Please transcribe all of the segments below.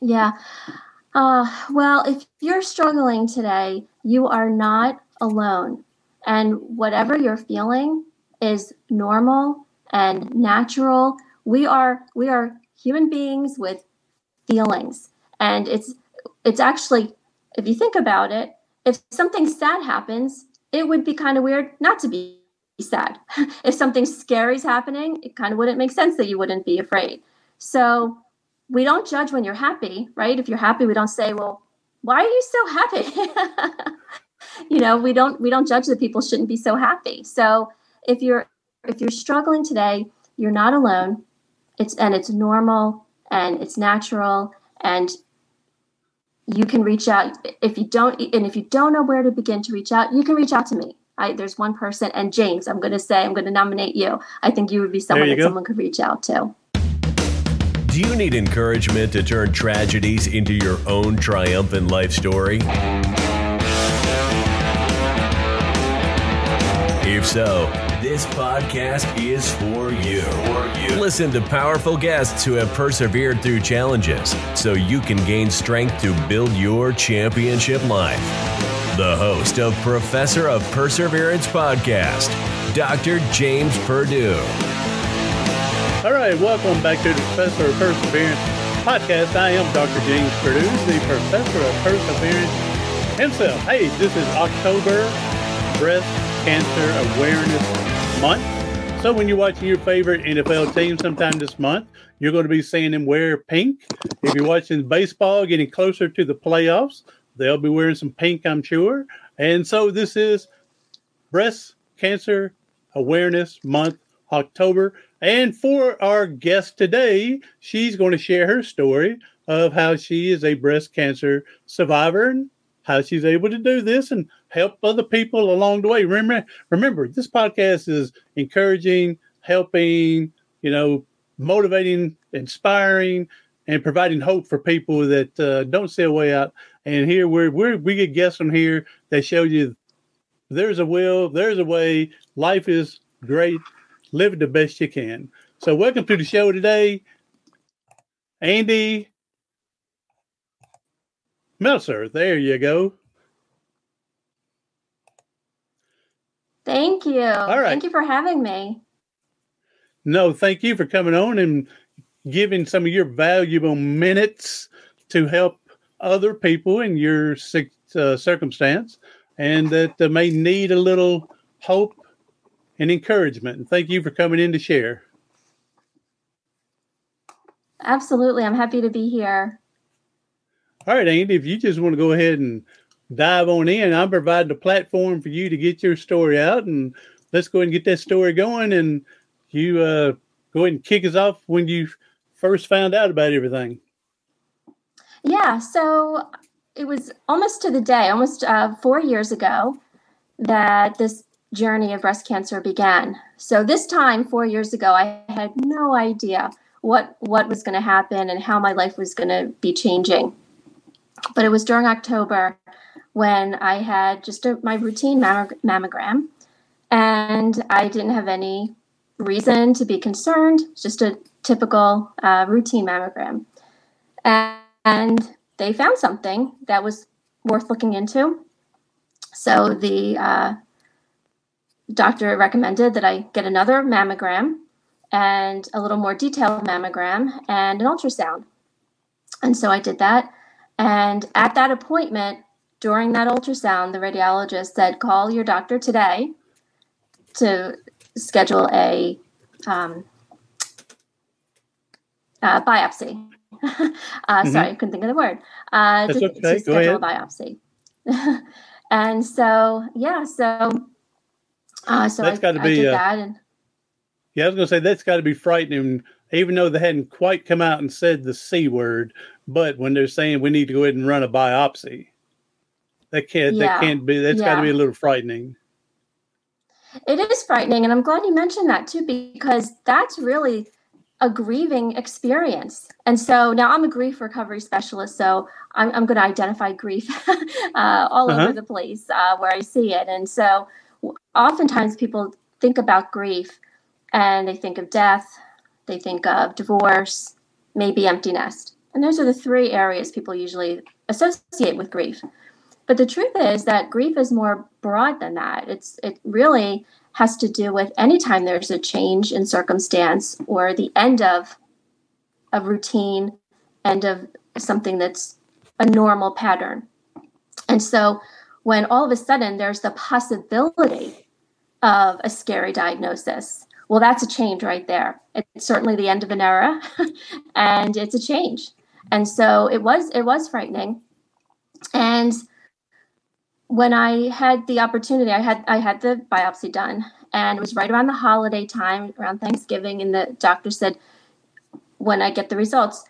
Yeah. Uh, well, if you're struggling today, you are not alone. And whatever you're feeling is normal and natural. We are we are human beings with feelings. And it's it's actually if you think about it, if something sad happens, it would be kind of weird not to be sad. if something scary is happening, it kind of wouldn't make sense that you wouldn't be afraid. So we don't judge when you're happy, right? If you're happy, we don't say, well, why are you so happy? you know, we don't we don't judge that people shouldn't be so happy. So if you're if you're struggling today, you're not alone. It's and it's normal and it's natural and you can reach out if you don't and if you don't know where to begin to reach out, you can reach out to me. I, there's one person and James, I'm going to say I'm going to nominate you. I think you would be someone that go. someone could reach out to. Do you need encouragement to turn tragedies into your own triumphant life story? If so, this podcast is for you. for you. Listen to powerful guests who have persevered through challenges so you can gain strength to build your championship life. The host of Professor of Perseverance podcast, Dr. James Purdue. All right, welcome back to the Professor of Perseverance podcast. I am Dr. James Purdue, the Professor of Perseverance himself. Hey, this is October Breast Cancer Awareness Month. So when you're watching your favorite NFL team sometime this month, you're going to be seeing them wear pink. If you're watching baseball, getting closer to the playoffs, they'll be wearing some pink, I'm sure. And so this is Breast Cancer Awareness Month, October. And for our guest today, she's going to share her story of how she is a breast cancer survivor and how she's able to do this and help other people along the way. Remember, remember, this podcast is encouraging, helping, you know, motivating, inspiring, and providing hope for people that uh, don't see a way out. And here we're, we're we get guests on here that show you there's a will, there's a way. Life is great live it the best you can. So, welcome to the show today, Andy Meltzer. There you go. Thank you. All right. Thank you for having me. No, thank you for coming on and giving some of your valuable minutes to help other people in your uh, circumstance and that uh, may need a little hope and encouragement. And thank you for coming in to share. Absolutely. I'm happy to be here. All right, Andy, if you just want to go ahead and dive on in, I'm providing a platform for you to get your story out. And let's go ahead and get that story going. And you uh, go ahead and kick us off when you first found out about everything. Yeah. So it was almost to the day, almost uh, four years ago, that this journey of breast cancer began. So this time 4 years ago I had no idea what what was going to happen and how my life was going to be changing. But it was during October when I had just a, my routine mammogram and I didn't have any reason to be concerned, just a typical uh, routine mammogram. And, and they found something that was worth looking into. So the uh, doctor recommended that I get another mammogram and a little more detailed mammogram and an ultrasound. And so I did that. And at that appointment, during that ultrasound, the radiologist said, call your doctor today to schedule a um, uh, biopsy. uh, mm-hmm. Sorry, I couldn't think of the word. Uh, That's to, okay. to schedule a biopsy. and so, yeah, so uh, so that's got to be uh, and... yeah. I was going to say that's got to be frightening, even though they hadn't quite come out and said the c word. But when they're saying we need to go ahead and run a biopsy, that can't yeah. that can't be. That's yeah. got to be a little frightening. It is frightening, and I'm glad you mentioned that too, because that's really a grieving experience. And so now I'm a grief recovery specialist, so I'm, I'm going to identify grief uh, all uh-huh. over the place uh, where I see it. And so oftentimes people think about grief and they think of death, they think of divorce, maybe empty nest. And those are the three areas people usually associate with grief. But the truth is that grief is more broad than that. It's it really has to do with anytime there's a change in circumstance or the end of a routine, end of something that's a normal pattern. And so when all of a sudden there's the possibility of a scary diagnosis, well, that's a change right there. It's certainly the end of an era and it's a change. And so it was it was frightening. And when I had the opportunity, I had I had the biopsy done, and it was right around the holiday time, around Thanksgiving, and the doctor said, "When I get the results,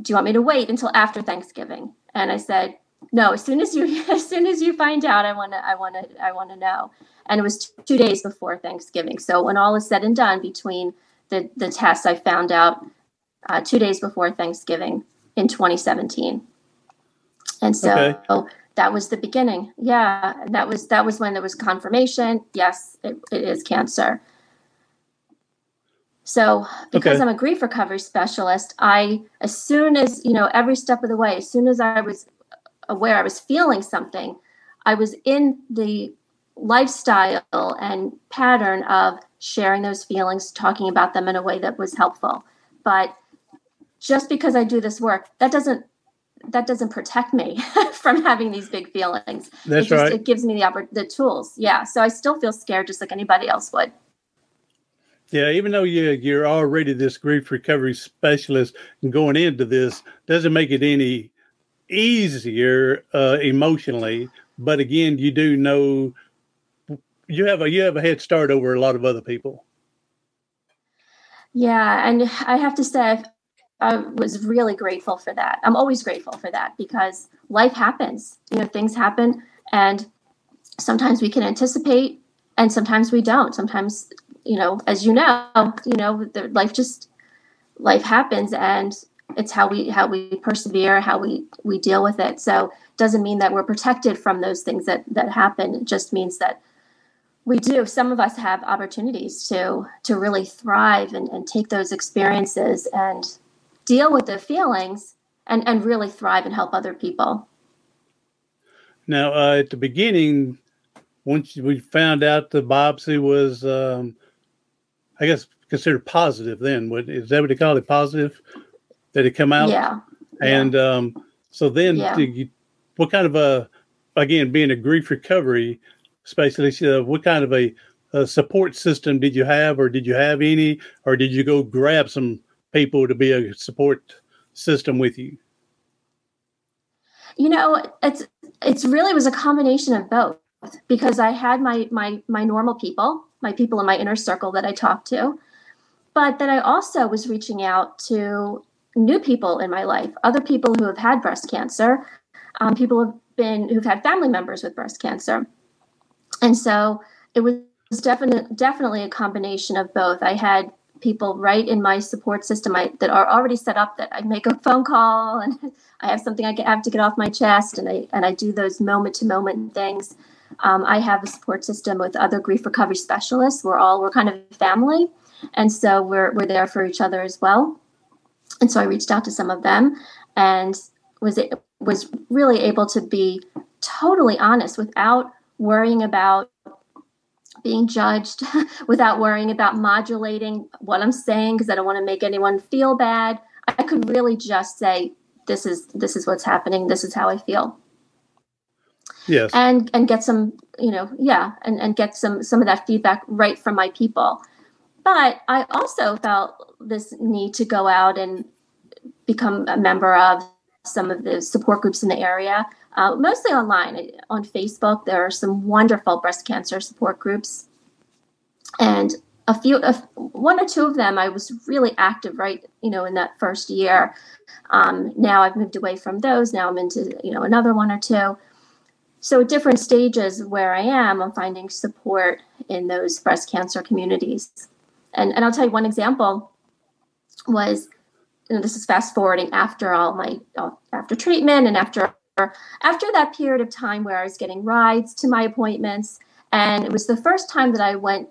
do you want me to wait until after Thanksgiving?" And I said, "No. As soon as you as soon as you find out, I want to I want to I want to know." And it was two days before Thanksgiving. So when all is said and done, between the the tests, I found out uh, two days before Thanksgiving in 2017. And so. Okay that was the beginning. Yeah, that was that was when there was confirmation. Yes, it, it is cancer. So because okay. I'm a grief recovery specialist, I as soon as you know every step of the way, as soon as I was aware I was feeling something, I was in the lifestyle and pattern of sharing those feelings, talking about them in a way that was helpful. But just because I do this work, that doesn't that doesn't protect me from having these big feelings. That's it just, right. It gives me the the tools. Yeah. So I still feel scared just like anybody else would. Yeah, even though you you're already this grief recovery specialist and going into this doesn't make it any easier uh, emotionally. But again, you do know you have a you have a head start over a lot of other people. Yeah, and I have to say, I was really grateful for that. I'm always grateful for that because life happens. You know, things happen, and sometimes we can anticipate, and sometimes we don't. Sometimes, you know, as you know, you know, life just life happens, and it's how we how we persevere, how we we deal with it. So, doesn't mean that we're protected from those things that that happen. It just means that we do some of us have opportunities to to really thrive and, and take those experiences and deal with the feelings and and really thrive and help other people now uh, at the beginning once we found out the biopsy was um, i guess considered positive then what is that what they call it positive that it come out yeah and yeah. um so then yeah. you, what kind of a again being a grief recovery specialist uh, what kind of a, a support system did you have or did you have any or did you go grab some people to be a support system with you? You know, it's it's really was a combination of both because I had my my my normal people, my people in my inner circle that I talked to, but then I also was reaching out to new people in my life, other people who have had breast cancer, um, people who've been who've had family members with breast cancer, and so it was definitely definitely a combination of both. I had people right in my support system I, that are already set up that I make a phone call and I have something I have to get off my chest and I and I do those moment to moment things. Um, I have a support system with other grief recovery specialists. We're all we're kind of family, and so we're we're there for each other as well. And so I reached out to some of them and was it was really able to be totally honest without worrying about being judged without worrying about modulating what I'm saying because I don't want to make anyone feel bad. I could really just say this is this is what's happening. This is how I feel. Yes. And and get some, you know, yeah, and and get some some of that feedback right from my people. But I also felt this need to go out and become a member of some of the support groups in the area uh, mostly online. On Facebook, there are some wonderful breast cancer support groups, and a few, uh, one or two of them, I was really active right, you know, in that first year. Um, now I've moved away from those. Now I'm into, you know, another one or two. So at different stages where I am, I'm finding support in those breast cancer communities. And and I'll tell you one example was, you know, this is fast forwarding after all my after treatment and after after that period of time where I was getting rides to my appointments, and it was the first time that I went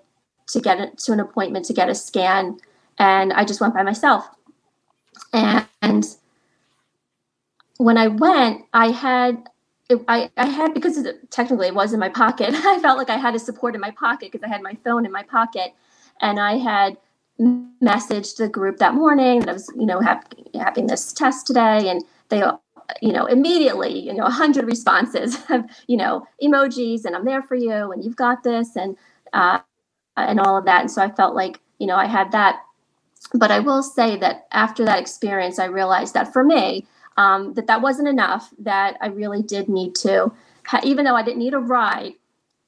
to get to an appointment to get a scan, and I just went by myself. And, when I went, I had it, I, I had because technically it was in my pocket. I felt like I had a support in my pocket because I had my phone in my pocket, and I had messaged the group that morning that I was you know have, having this test today, and they you know immediately you know a 100 responses of you know emojis and i'm there for you and you've got this and uh, and all of that. And so i felt like you know i had that. But i will say that after that experience i realized that for me um, that that wasn't enough that i really did need to even though i didn't need a ride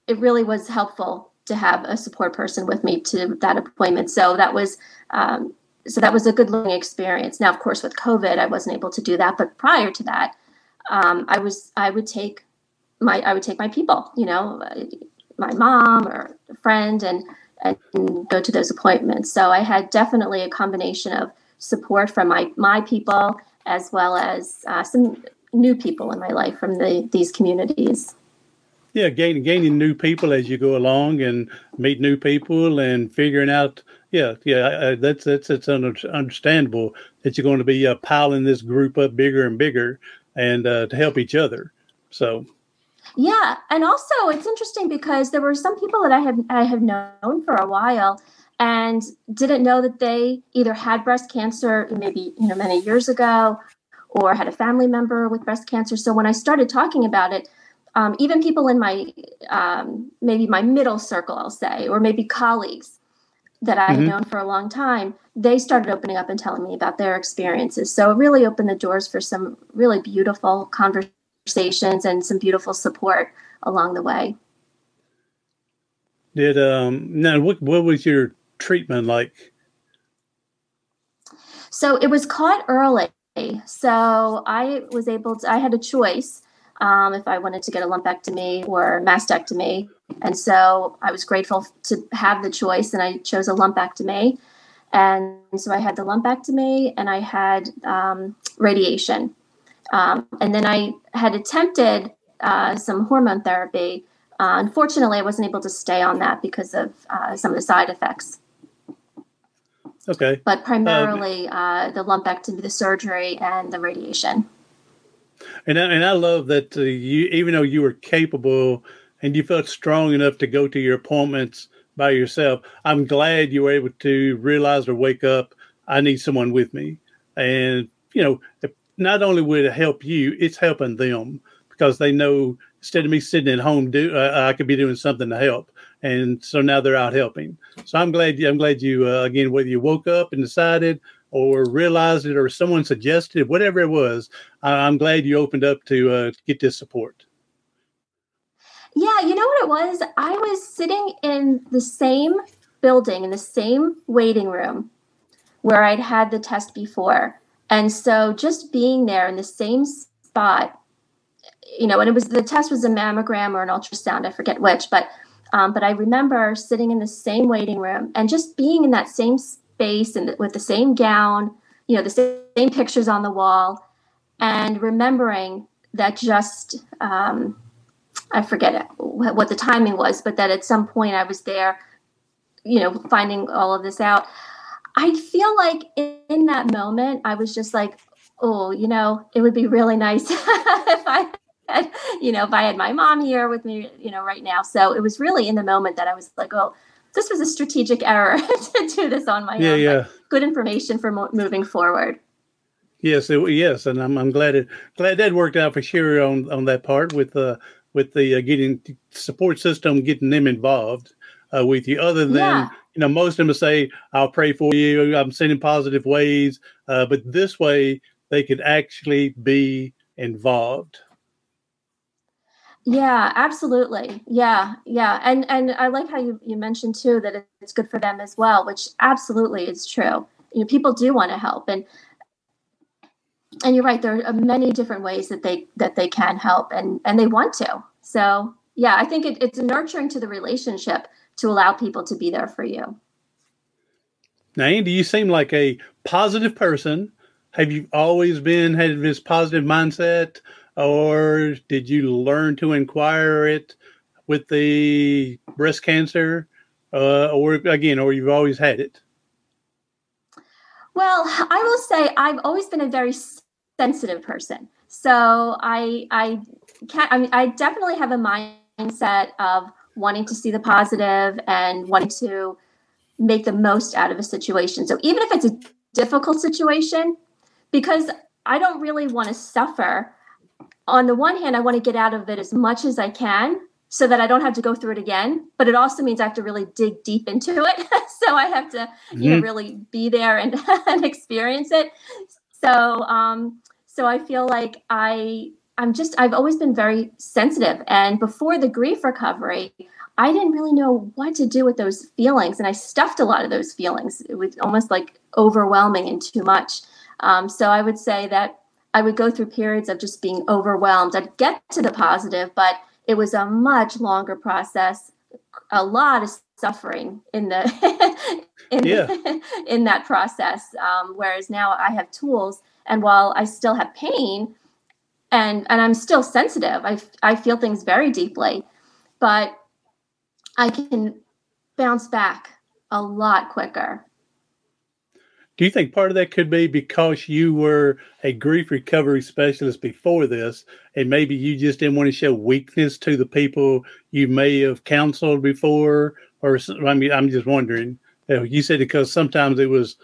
it really was helpful to have a support person with me to that appointment. So that was um, so that was a good learning experience. Now of course with covid i wasn't able to do that but prior to that um, i was i would take my i would take my people you know my mom or a friend and and go to those appointments. So i had definitely a combination of support from my my people as well as uh, some new people in my life from the, these communities. Yeah, gaining gaining new people as you go along and meet new people and figuring out. Yeah, yeah, that's that's it's understandable that you're going to be uh, piling this group up bigger and bigger and uh, to help each other. So. Yeah, and also it's interesting because there were some people that I have I have known for a while and didn't know that they either had breast cancer maybe you know many years ago or had a family member with breast cancer so when i started talking about it um, even people in my um, maybe my middle circle i'll say or maybe colleagues that i had mm-hmm. known for a long time they started opening up and telling me about their experiences so it really opened the doors for some really beautiful conversations and some beautiful support along the way did um now what, what was your treatment like? So it was caught early. So I was able to, I had a choice um, if I wanted to get a lumpectomy or mastectomy. And so I was grateful to have the choice and I chose a lumpectomy. And so I had the lumpectomy and I had um, radiation. Um, and then I had attempted uh, some hormone therapy. Uh, unfortunately, I wasn't able to stay on that because of uh, some of the side effects. Okay. But primarily um, uh, the lumpectomy, the surgery, and the radiation. And I, and I love that uh, you, even though you were capable and you felt strong enough to go to your appointments by yourself, I'm glad you were able to realize or wake up. I need someone with me, and you know, not only would it help you, it's helping them because they know instead of me sitting at home, do uh, I could be doing something to help and so now they're out helping. So I'm glad I'm glad you uh, again whether you woke up and decided or realized it or someone suggested whatever it was. I'm glad you opened up to uh, get this support. Yeah, you know what it was? I was sitting in the same building in the same waiting room where I'd had the test before. And so just being there in the same spot, you know, and it was the test was a mammogram or an ultrasound, I forget which, but um, but I remember sitting in the same waiting room and just being in that same space and with the same gown, you know, the same, same pictures on the wall, and remembering that just um, I forget what the timing was, but that at some point I was there, you know, finding all of this out. I feel like in that moment I was just like, oh, you know, it would be really nice if I had, you know, if I had my mom here with me, you know, right now. So it was really in the moment that I was like, oh, this was a strategic error to do this on my yeah, own. Yeah, Good information for mo- moving forward. Yes, it, yes, and I'm I'm glad it glad that worked out for sure on on that part with uh with the uh, getting support system getting them involved uh, with you. Other than yeah. you know, most of them say, "I'll pray for you." I'm sending positive ways, uh, but this way they could actually be involved. Yeah, absolutely. Yeah, yeah, and and I like how you you mentioned too that it's good for them as well, which absolutely is true. You know, people do want to help, and and you're right. There are many different ways that they that they can help, and and they want to. So yeah, I think it, it's nurturing to the relationship to allow people to be there for you. Now, Andy, you seem like a positive person. Have you always been had this positive mindset? Or did you learn to inquire it with the breast cancer, uh, or again, or you've always had it? Well, I will say I've always been a very sensitive person. So I I can't. I mean, I definitely have a mindset of wanting to see the positive and wanting to make the most out of a situation. So even if it's a difficult situation, because I don't really want to suffer. On the one hand, I want to get out of it as much as I can so that I don't have to go through it again. But it also means I have to really dig deep into it. so I have to, mm-hmm. you know, mm-hmm. really be there and, and experience it. So, um, so I feel like I, I'm just, I've always been very sensitive. And before the grief recovery, I didn't really know what to do with those feelings. And I stuffed a lot of those feelings. It was almost like overwhelming and too much. Um, so I would say that I would go through periods of just being overwhelmed. I'd get to the positive, but it was a much longer process, a lot of suffering in the in, yeah. in that process. Um, whereas now I have tools, and while I still have pain, and and I'm still sensitive, I I feel things very deeply, but I can bounce back a lot quicker do you think part of that could be because you were a grief recovery specialist before this, and maybe you just didn't want to show weakness to the people you may have counseled before? Or I mean, I'm just wondering. You said because sometimes it was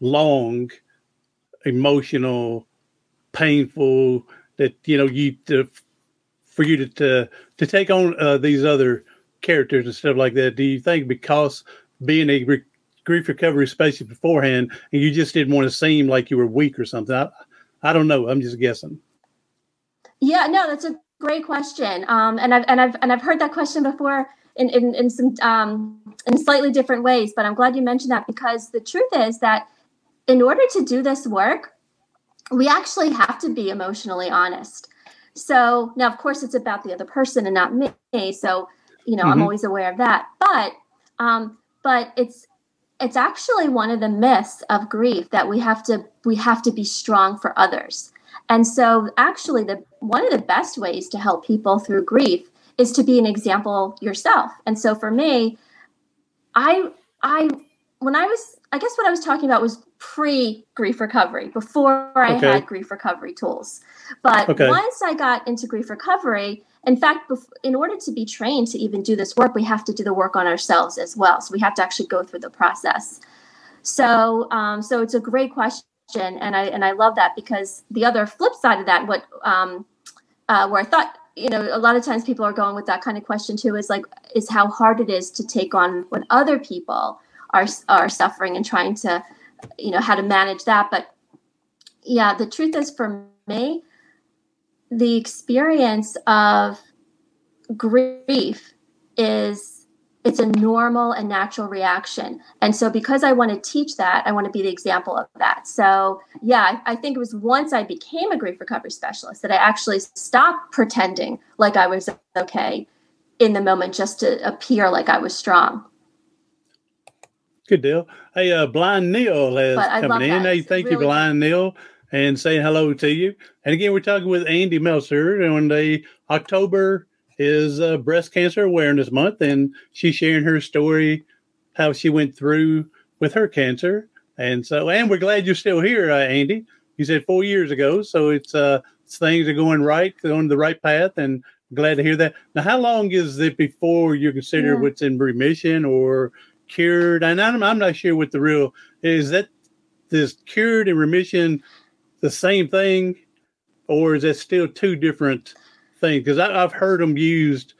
long, emotional, painful that you know you to, for you to to, to take on uh, these other characters and stuff like that. Do you think because being a re- grief recovery especially beforehand, and you just didn't want to seem like you were weak or something? I, I don't know. I'm just guessing. Yeah, no, that's a great question. Um, and I've and I've and I've heard that question before in in, in some um, in slightly different ways. But I'm glad you mentioned that because the truth is that in order to do this work, we actually have to be emotionally honest. So now, of course, it's about the other person and not me. So you know, mm-hmm. I'm always aware of that. But um, but it's it's actually one of the myths of grief that we have to we have to be strong for others and so actually the one of the best ways to help people through grief is to be an example yourself and so for me i i when i was i guess what i was talking about was pre grief recovery before i okay. had grief recovery tools but okay. once i got into grief recovery in fact, in order to be trained to even do this work, we have to do the work on ourselves as well. So we have to actually go through the process. So, um, so it's a great question, and I and I love that because the other flip side of that, what um, uh, where I thought you know a lot of times people are going with that kind of question too is like is how hard it is to take on when other people are are suffering and trying to you know how to manage that. But yeah, the truth is for me, the experience of grief is it's a normal and natural reaction. And so because i want to teach that i want to be the example of that. So yeah I, think it was once i became a grief recovery specialist that i actually stopped pretending like i was okay in the moment just to appear like i was strong. Good deal. Hey uh blind neil is coming in. hey thank really you blind neil and saying hello to you. And again, we're talking with Andy Meltzer, and the October is uh, Breast Cancer Awareness Month, and she's sharing her story, how she went through with her cancer. And so, and we're glad you're still here, uh, Andy. You said four years ago, so it's uh, things are going right, going the right path, and glad to hear that. Now, how long is it before you consider yeah. what's in remission or cured? And I'm, I'm not sure what the real is. That this cured and remission the same thing, or is it still two different things? Because I've heard them used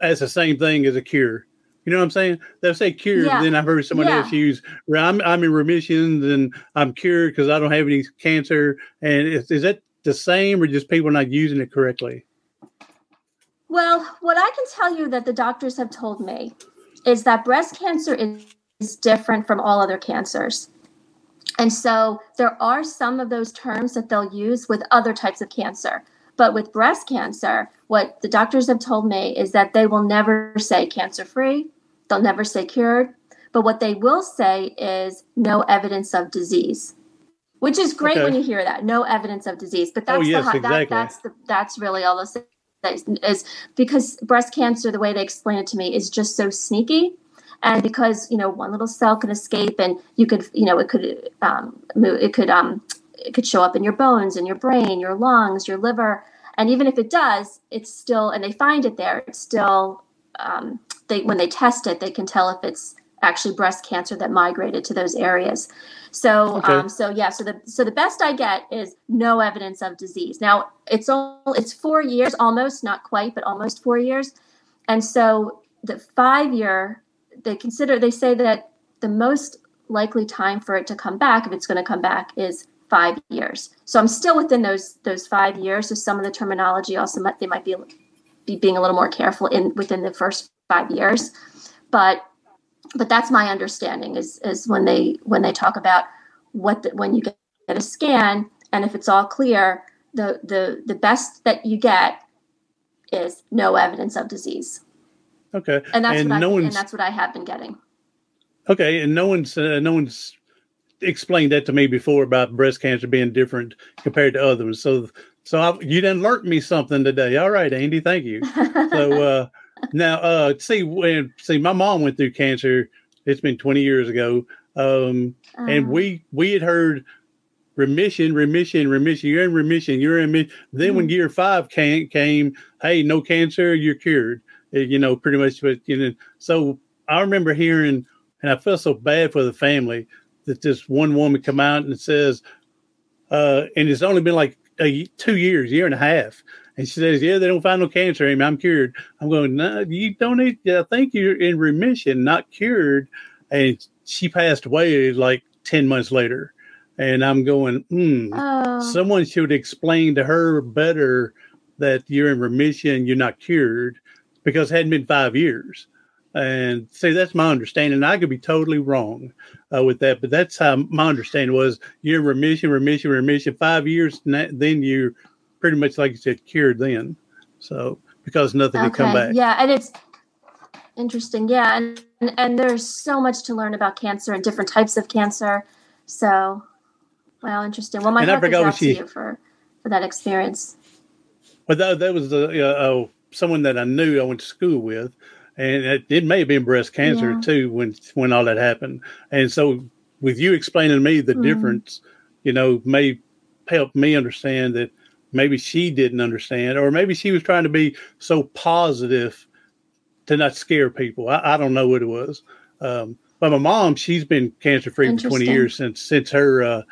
as the same thing as a cure. You know what I'm saying? They'll say cure, yeah. then I've heard someone yeah. else use. I'm I'm in remission and I'm cured because I don't have any cancer. And is, is that the same, or just people not using it correctly? Well, what I can tell you that the doctors have told me is that breast cancer is, is different from all other cancers. And so there are some of those terms that they'll use with other types of cancer. But with breast cancer, what the doctors have told me is that they will never say cancer free, they'll never say cured. But what they will say is no evidence of disease, which is great okay. when you hear that no evidence of disease. But oh, that's oh, yes, the, exactly. that, that's the that's really all this is, is because breast cancer, the way they explain it to me, is just so sneaky and because you know one little cell can escape and you could you know it could um, move, it could um, it could show up in your bones, in your brain, your lungs, your liver. And even if it does, it's still, and they find it there, it's still, um, they, when they test it, they can tell if it's actually breast cancer that migrated to those areas. So, okay. um, so yeah, so the so the best I get is no evidence of disease. Now it's all it's four years, almost not quite, but almost four years, and so the five year they consider they say that the most likely time for it to come back, if it's going to come back, is five years. So I'm still within those those five years. So some of the terminology also might, they might be be being a little more careful in within the first five years, but but that's my understanding is is when they when they talk about what the, when you get a scan and if it's all clear, the the the best that you get is no evidence of disease. Okay, and that's and what no I, and that's what I have been getting. Okay, and no one's uh, no one's explained that to me before about breast cancer being different compared to others. So, so I, you didn't learn me something today. All right, Andy, thank you. so uh, now, uh, see, when see, my mom went through cancer. It's been twenty years ago, um, uh-huh. and we we had heard remission, remission, remission. You're in remission. You're in. Then mm-hmm. when year five came, came, hey, no cancer, you're cured. You know, pretty much. But you know, so I remember hearing and I felt so bad for the family that this one woman come out and says, uh, and it's only been like a, two years, year and a half. And she says, "Yeah, they don't find no cancer in me. I'm cured." I'm going, "No, you don't need. I think you're in remission, not cured." And she passed away like ten months later. And I'm going, hmm, oh. someone should explain to her better that you're in remission, you're not cured, because it hadn't been five years. And see, that's my understanding. I could be totally wrong uh, with that, but that's how my understanding was. You're in remission, remission, remission. Five years, then you're pretty much like you said, cured. Then, so because nothing okay. come back. Yeah, and it's interesting. Yeah, and, and and there's so much to learn about cancer and different types of cancer. So, well, interesting. Well, my and heart goes out she, to you for for that experience. But that, that was the uh, uh, someone that I knew I went to school with and it, it, may have been breast cancer yeah. too when when all that happened. And so, with you explaining to me the mm. difference, you know, may help me understand that maybe she didn't understand, or maybe she was trying to be so positive to not scare people. I, I don't know what it was. Um, but my mom, she's been cancer free for 20 years since since her uh,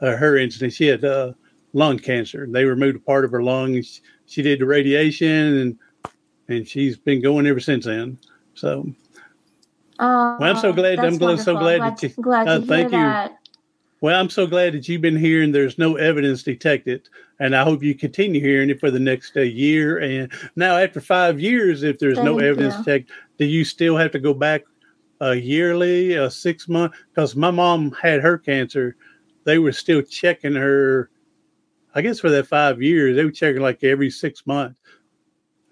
uh, her incident. She had uh, lung cancer. They removed a part of her lung. She, she did the radiation and and she's been going ever since then. So, well, I'm so glad. I'm glad, so glad, glad, that you. Glad uh, thank you. That. Well, I'm so glad that you've been here and there's no evidence detected. And I hope you continue hearing it for the next uh, year. And now, after five years, if there's thank no evidence detected, do you still have to go back uh, yearly, uh, six months? Because my mom had her cancer. They were still checking her, I guess, for that five years. They were checking like every six months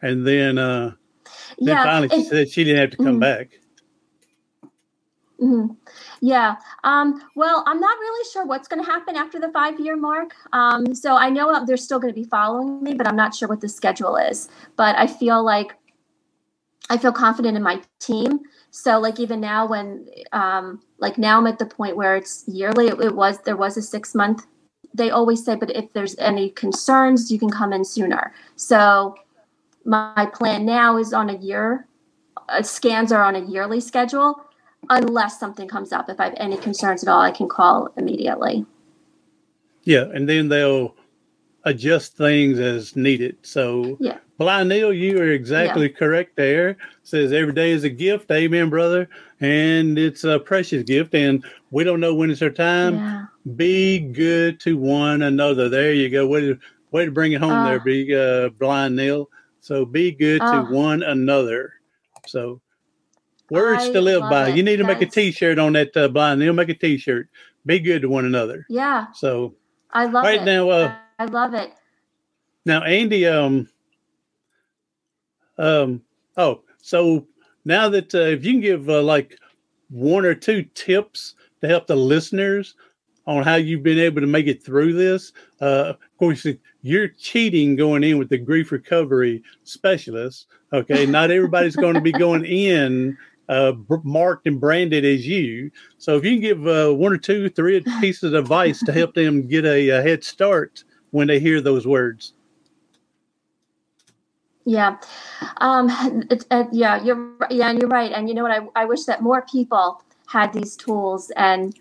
and then uh, then yeah, finally she said she didn't have to come mm-hmm. back. Mm-hmm. Yeah. Um, well, I'm not really sure what's going to happen after the five year mark. Um, so I know they're still going to be following me, but I'm not sure what the schedule is. But I feel like I feel confident in my team. So like even now, when um, like now I'm at the point where it's yearly. It, it was there was a six month. They always say, but if there's any concerns, you can come in sooner. So my plan now is on a year uh, scans are on a yearly schedule unless something comes up if i have any concerns at all i can call immediately yeah and then they'll adjust things as needed so yeah blind neil you are exactly yeah. correct there says every day is a gift amen brother and it's a precious gift and we don't know when it's our time yeah. be good to one another there you go way to, way to bring it home uh, there be uh, blind neil so be good to ah. one another. So words I to live by. It. You need to That's... make a T-shirt on that uh, blind. They'll make a T-shirt. Be good to one another. Yeah. So I love it. right it. now. Uh, I love it. Now, Andy. Um. Um. Oh, so now that uh, if you can give uh, like one or two tips to help the listeners on how you've been able to make it through this. Uh, of course, you're cheating going in with the grief recovery specialist. Okay, not everybody's going to be going in uh, marked and branded as you. So if you can give uh, one or two, three pieces of advice to help them get a, a head start when they hear those words. Yeah, um, uh, yeah, you're yeah, and you're right. And you know what? I, I wish that more people had these tools and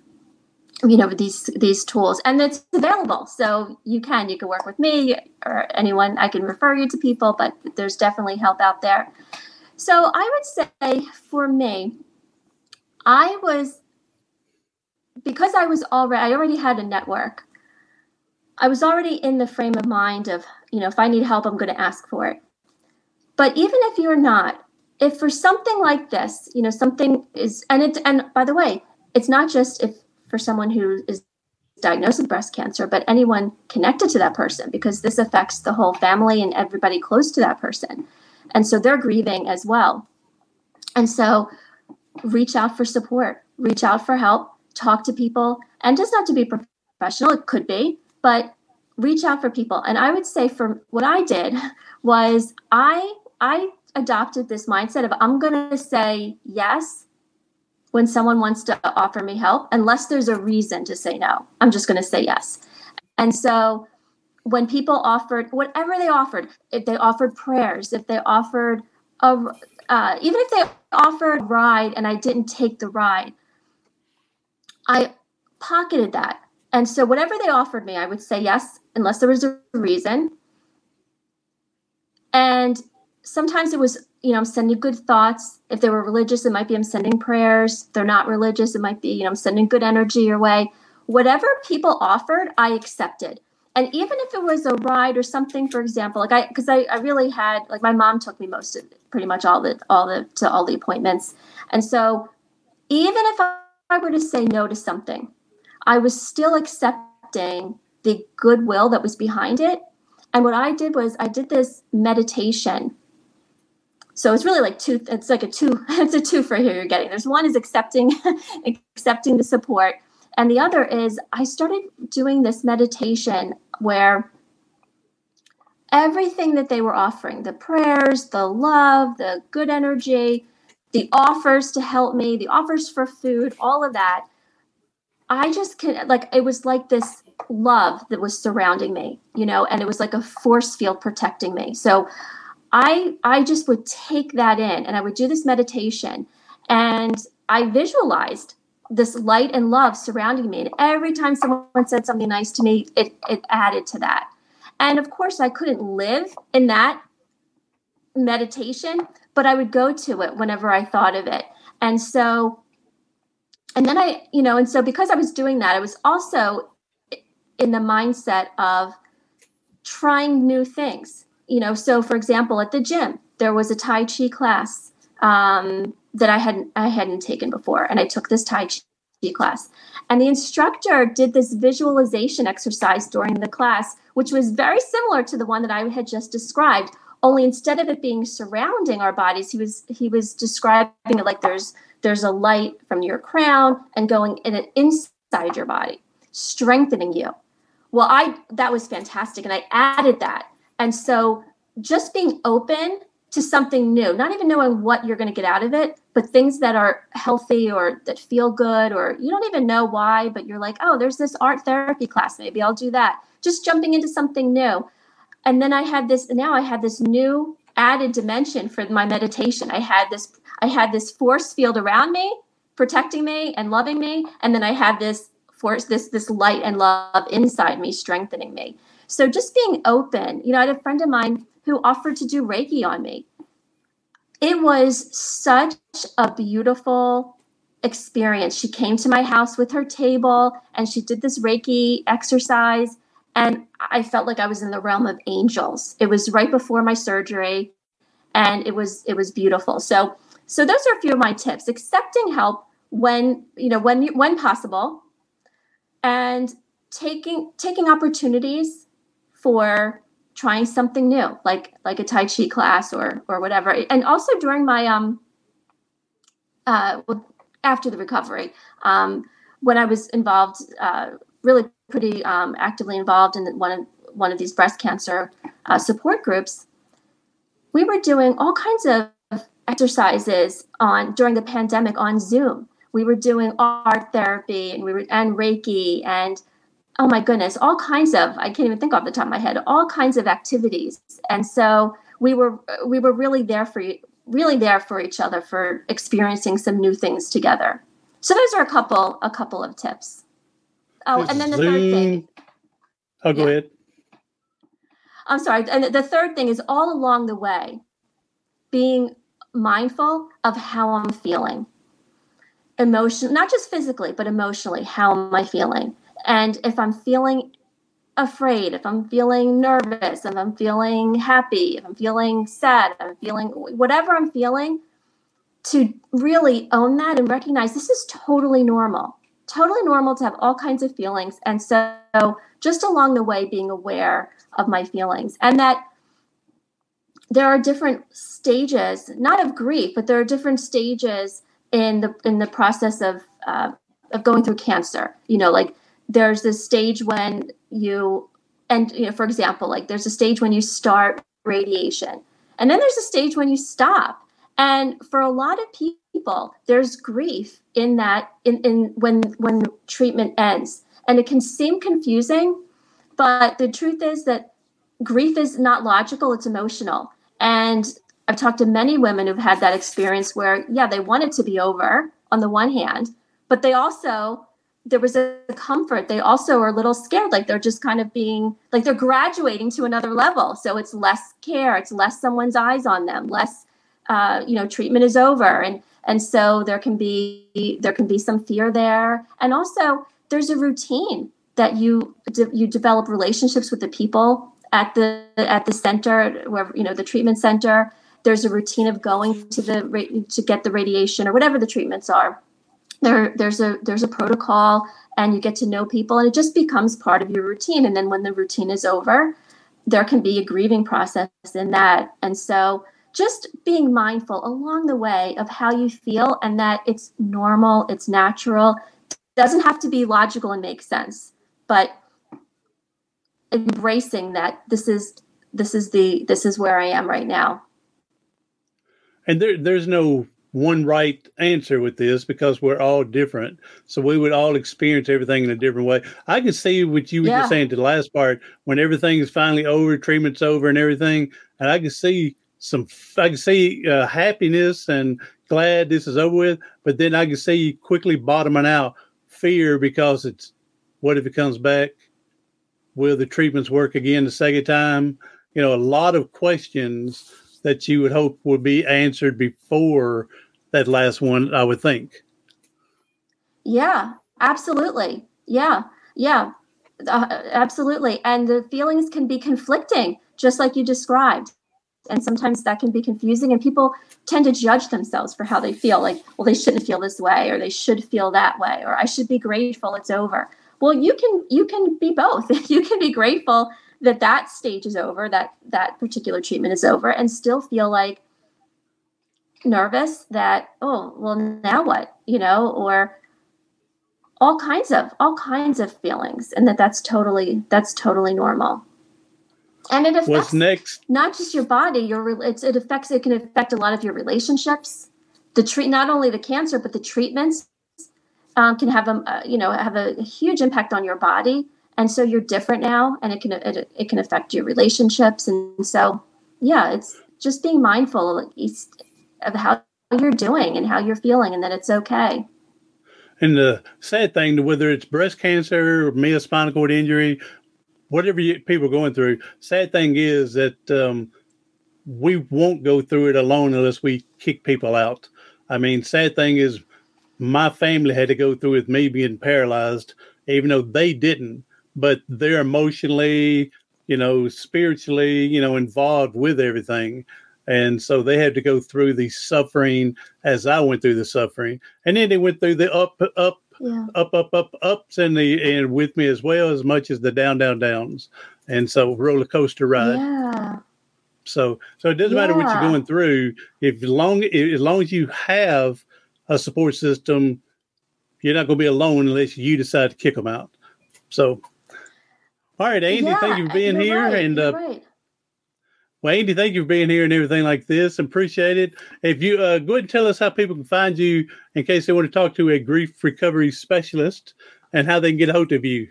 you know these these tools and it's available so you can you can work with me or anyone i can refer you to people but there's definitely help out there so I would say for me, I was because I was already I already had a network. I was already in the frame of mind of, you know, if I need help, I'm going to ask for it. But even if you're not, if for something like this, you know, something is and it and by the way, it's not just if for someone who is diagnosed with breast cancer, but anyone connected to that person because this affects the whole family and everybody close to that person. And so they're grieving as well. And so reach out for support, reach out for help, talk to people, and just not to be professional, it could be, but reach out for people. And I would say for what I did was I I adopted this mindset of I'm going to say yes when someone wants to offer me help unless there's a reason to say no. I'm just going to say yes. And so when people offered whatever they offered, if they offered prayers, if they offered a, uh, even if they offered ride and I didn't take the ride, I pocketed that. And so whatever they offered me, I would say yes, unless there was a reason. And sometimes it was, you know, I'm sending good thoughts. If they were religious, it might be I'm sending prayers. If they're not religious, it might be, you know, I'm sending good energy your way. Whatever people offered, I accepted and even if it was a ride or something for example like i because I, I really had like my mom took me most of pretty much all the all the to all the appointments and so even if i were to say no to something i was still accepting the goodwill that was behind it. And what i did was i did this meditation. So it's really like two it's like a two it's a two for here you're getting. There's one is accepting accepting the support. And the other is I started doing this meditation where everything that they were offering the prayers, the love, the good energy, the offers to help me, the offers for food, all of that. I just can like it was like this love that was surrounding me, you know, and it was like a force field protecting me. So I I just would take that in and I would do this meditation and I visualized this light and love surrounding me. And every time someone said something nice to me, it, it added to that. And of course, I couldn't live in that meditation, but I would go to it whenever I thought of it. And so, and then I, you know, and so because I was doing that, I was also in the mindset of trying new things. You know, so for example, at the gym, there was a Tai Chi class um, that I hadn't I hadn't taken before, and I took this Tai Chi class. And the instructor did this visualization exercise during the class, which was very similar to the one that I had just described. Only instead of it being surrounding our bodies, he was he was describing it like there's there's a light from your crown and going in it inside your body, strengthening you. Well, I that was fantastic, and I added that. And so just being open to something new, not even knowing what you're going to get out of it, but things that are healthy or that feel good, or you don't even know why, but you're like, oh, there's this art therapy class. Maybe I'll do that. Just jumping into something new. And then I had this, now I had this new added dimension for my meditation. I had this, I had this force field around me, protecting me and loving me. And then I had this force, this, this light and love inside me, strengthening me. So just being open, you know, I had a friend of mine who offered to do Reiki on me. It was such a beautiful experience. She came to my house with her table and she did this Reiki exercise. And I felt like I was in the realm of angels. It was right before my surgery and it was it was beautiful. So so those are a few of my tips. Accepting help when, you know, when when possible and taking taking opportunities for trying something new like like a tai chi class or or whatever and also during my um uh after the recovery um when i was involved uh really pretty um actively involved in one of one of these breast cancer uh, support groups we were doing all kinds of exercises on during the pandemic on Zoom. We were doing art therapy and we were and Reiki and oh my goodness, all kinds of I can't even think off the top of my head, all kinds of activities. And so we were we were really there for you, really there for each other for experiencing some new things together. So those are a couple a couple of tips. Oh, and then the third thing. Oh, go yeah. ahead. I'm sorry. And the third thing is all along the way, being mindful of how I'm feeling. Emotion, not just physically, but emotionally, how am I feeling? And if I'm feeling afraid, if I'm feeling nervous, if I'm feeling happy, if I'm feeling sad, I'm feeling whatever I'm feeling, to really own that and recognize this is totally normal. Totally normal to have all kinds of feelings. And so, just along the way, being aware of my feelings and that there are different stages, not of grief, but there are different stages in the in the process of uh, of going through cancer. You know, like there's this stage when you and you know for example like there's a stage when you start radiation and then there's a stage when you stop. And for a lot of people there's grief in that in, in when when treatment ends. And it can seem confusing but the truth is that grief is not logical it's emotional and i've talked to many women who've had that experience where yeah they want it to be over on the one hand but they also there was a comfort. They also are a little scared, like they're just kind of being like they're graduating to another level. So it's less care, it's less someone's eyes on them, less uh, you know, treatment is over, and and so there can be there can be some fear there, and also there's a routine that you de- you develop relationships with the people at the at the center, where you know the treatment center. There's a routine of going to the to get the radiation or whatever the treatments are there there's a there's a protocol and you get to know people and it just becomes part of your routine and then when the routine is over there can be a grieving process in that and so just being mindful along the way of how you feel and that it's normal it's natural doesn't have to be logical and make sense but embracing that this is this is the this is where i am right now and there there's no one right answer with this because we're all different. So we would all experience everything in a different way. I can see what you were yeah. just saying to the last part when everything is finally over, treatment's over, and everything. And I can see some, I can see uh, happiness and glad this is over with. But then I can see quickly bottoming out fear because it's what if it comes back? Will the treatments work again the second time? You know, a lot of questions that you would hope would be answered before that last one, I would think. Yeah, absolutely. Yeah, yeah, uh, absolutely. And the feelings can be conflicting, just like you described. And sometimes that can be confusing, and people tend to judge themselves for how they feel. Like, well, they shouldn't feel this way, or they should feel that way, or I should be grateful it's over. Well, you can you can be both. you can be grateful that that stage is over, that that particular treatment is over, and still feel like nervous that oh well now what you know or all kinds of all kinds of feelings and that that's totally that's totally normal and it affects What's next? not just your body your it's, it affects it can affect a lot of your relationships the treat not only the cancer but the treatments um, can have a uh, you know have a, huge impact on your body. And so you're different now and it can it, it can affect your relationships. And so yeah it's just being mindful of how you're doing and how you're feeling and that it's okay. And the sad thing whether it's breast cancer or spinal cord injury whatever you, people are going through sad thing is that um, we won't go through it alone unless we kick people out. I mean sad thing is my family had to go through with me being paralyzed even though they didn't but they're emotionally, you know, spiritually, you know, involved with everything. And so they had to go through the suffering as I went through the suffering. And then they went through the up, up, yeah. up, up, up, ups and the and with me as well as much as the down, down, downs. And so roller coaster ride. Yeah. So so it doesn't yeah. matter what you're going through. If long as long as you have a support system, you're not going to be alone unless you decide to kick them out. So all right, Andi, yeah, thank you for being here. Right, and uh, right. Well, Andi, thank you for being here and everything like this. Appreciate it. If you uh, go ahead and tell us how people can find you in case they want to talk to a grief recovery specialist and how they can get a hold of you.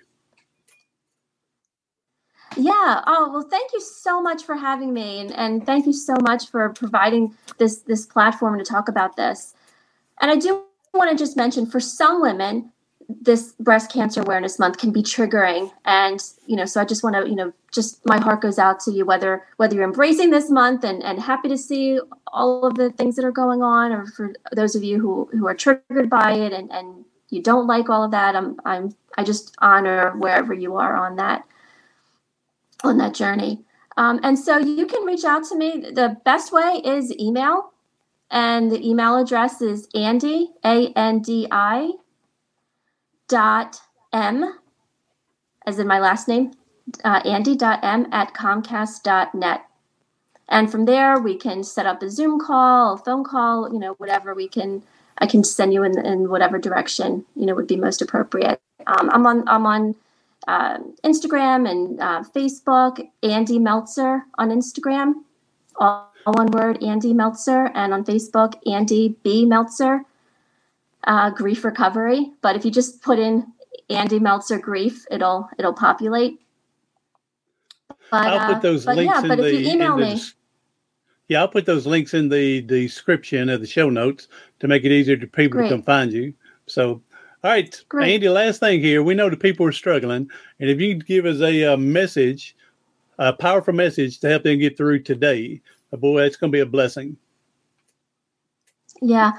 Yeah. Oh, well, thank you so much for having me, and, and thank you so much for providing this this platform to talk about this. And I do want to just mention for some women, this breast cancer awareness month can be triggering. And you know so i just want to you know just my heart goes out to you whether whether you're embracing this month and and happy to see all of the things that are going on or for those of you who who are triggered by it and and you don't like all of that i'm i'm i just honor wherever you are on that on that journey. Um, and so you can reach out to me. The best way is email and the email address is Andi, a-n-d-i dot m as in my last name uh, andi.m at comcast.net and from there we can set up a zoom call a phone call you know whatever we can i can send you in, in whatever direction you know would be most appropriate. Um, i'm on i'm on uh, instagram and uh, facebook andy meltzer on instagram. All, all one word andi meltzer and on facebook andi b meltzer uh, grief recovery. But if you just put in Andi Meltzer grief, it'll it'll populate. But, I'll put those uh, links yeah, in but the, if you email the, me. Yeah, I'll put those links in the description of the show notes to make it easier to people Great. to come find you. So, all right, Great. Andi. Last thing here, we know the people are struggling, and if you give us a, a message, a powerful message to help them get through today, boy, it's going to be a blessing. Yeah.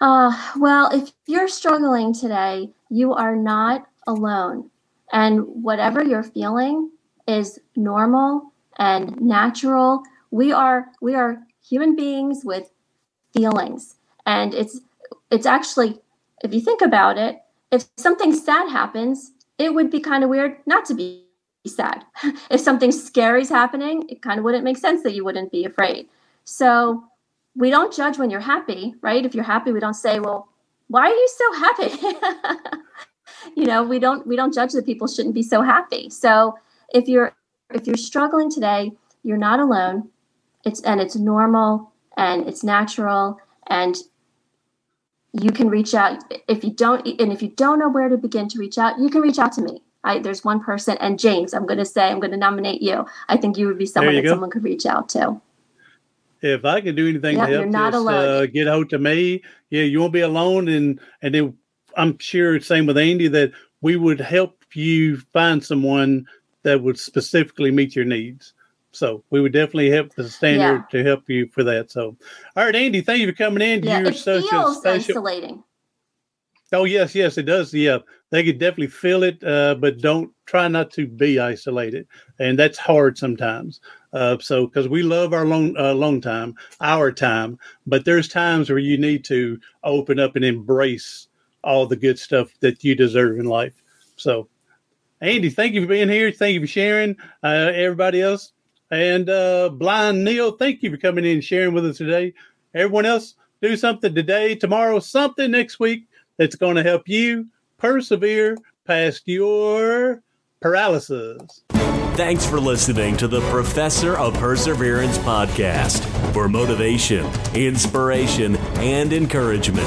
Uh, well, if you're struggling today, you are not alone. And whatever you're feeling is normal and natural. We are we are human beings with feelings. And it's it's actually if you think about it, if something sad happens, it would be kind of weird not to be sad. if something scary is happening, it kind of wouldn't make sense that you wouldn't be afraid. So we don't judge when you're happy, right? If you're happy, we don't say, well, why are you so happy? you know, we don't we don't judge that people shouldn't be so happy. So if you're if you're struggling today, you're not alone. It's and it's normal and it's natural and you can reach out if you don't and if you don't know where to begin to reach out, you can reach out to me. I, there's one person and James, I'm going to say I'm going to nominate you. I think you would be someone that go. someone could reach out to if I can do anything yep, to help just uh, get hold to me, yeah, you won't be alone. And and then I'm sure same with Andi that we would help you find someone that would specifically meet your needs. So we would definitely help the standard yeah. to help you for that. So, all right, Andi, thank you for coming in. Yeah, You're it such feels a isolating. Oh yes, yes, it does. Yeah, they could definitely feel it, uh, but don't try not to be isolated, and that's hard sometimes. Uh, so because we love our long uh, long time, our time, but there's times where you need to open up and embrace all the good stuff that you deserve in life. So, Andi, thank you for being here. Thank you for sharing. Uh, everybody else, and uh, Blind Neil, thank you for coming in and sharing with us today. Everyone else, do something today, tomorrow, something next week that's going to help you persevere past your paralysis. Thanks for listening to the Professor of Perseverance podcast for motivation, inspiration, and encouragement.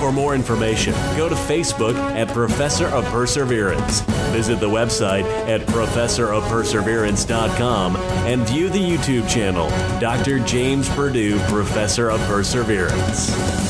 For more information, go to Facebook at Professor of Perseverance. Visit the website at professorofperseverance.com and view the YouTube channel, Dr. James Perdue, Professor of Perseverance.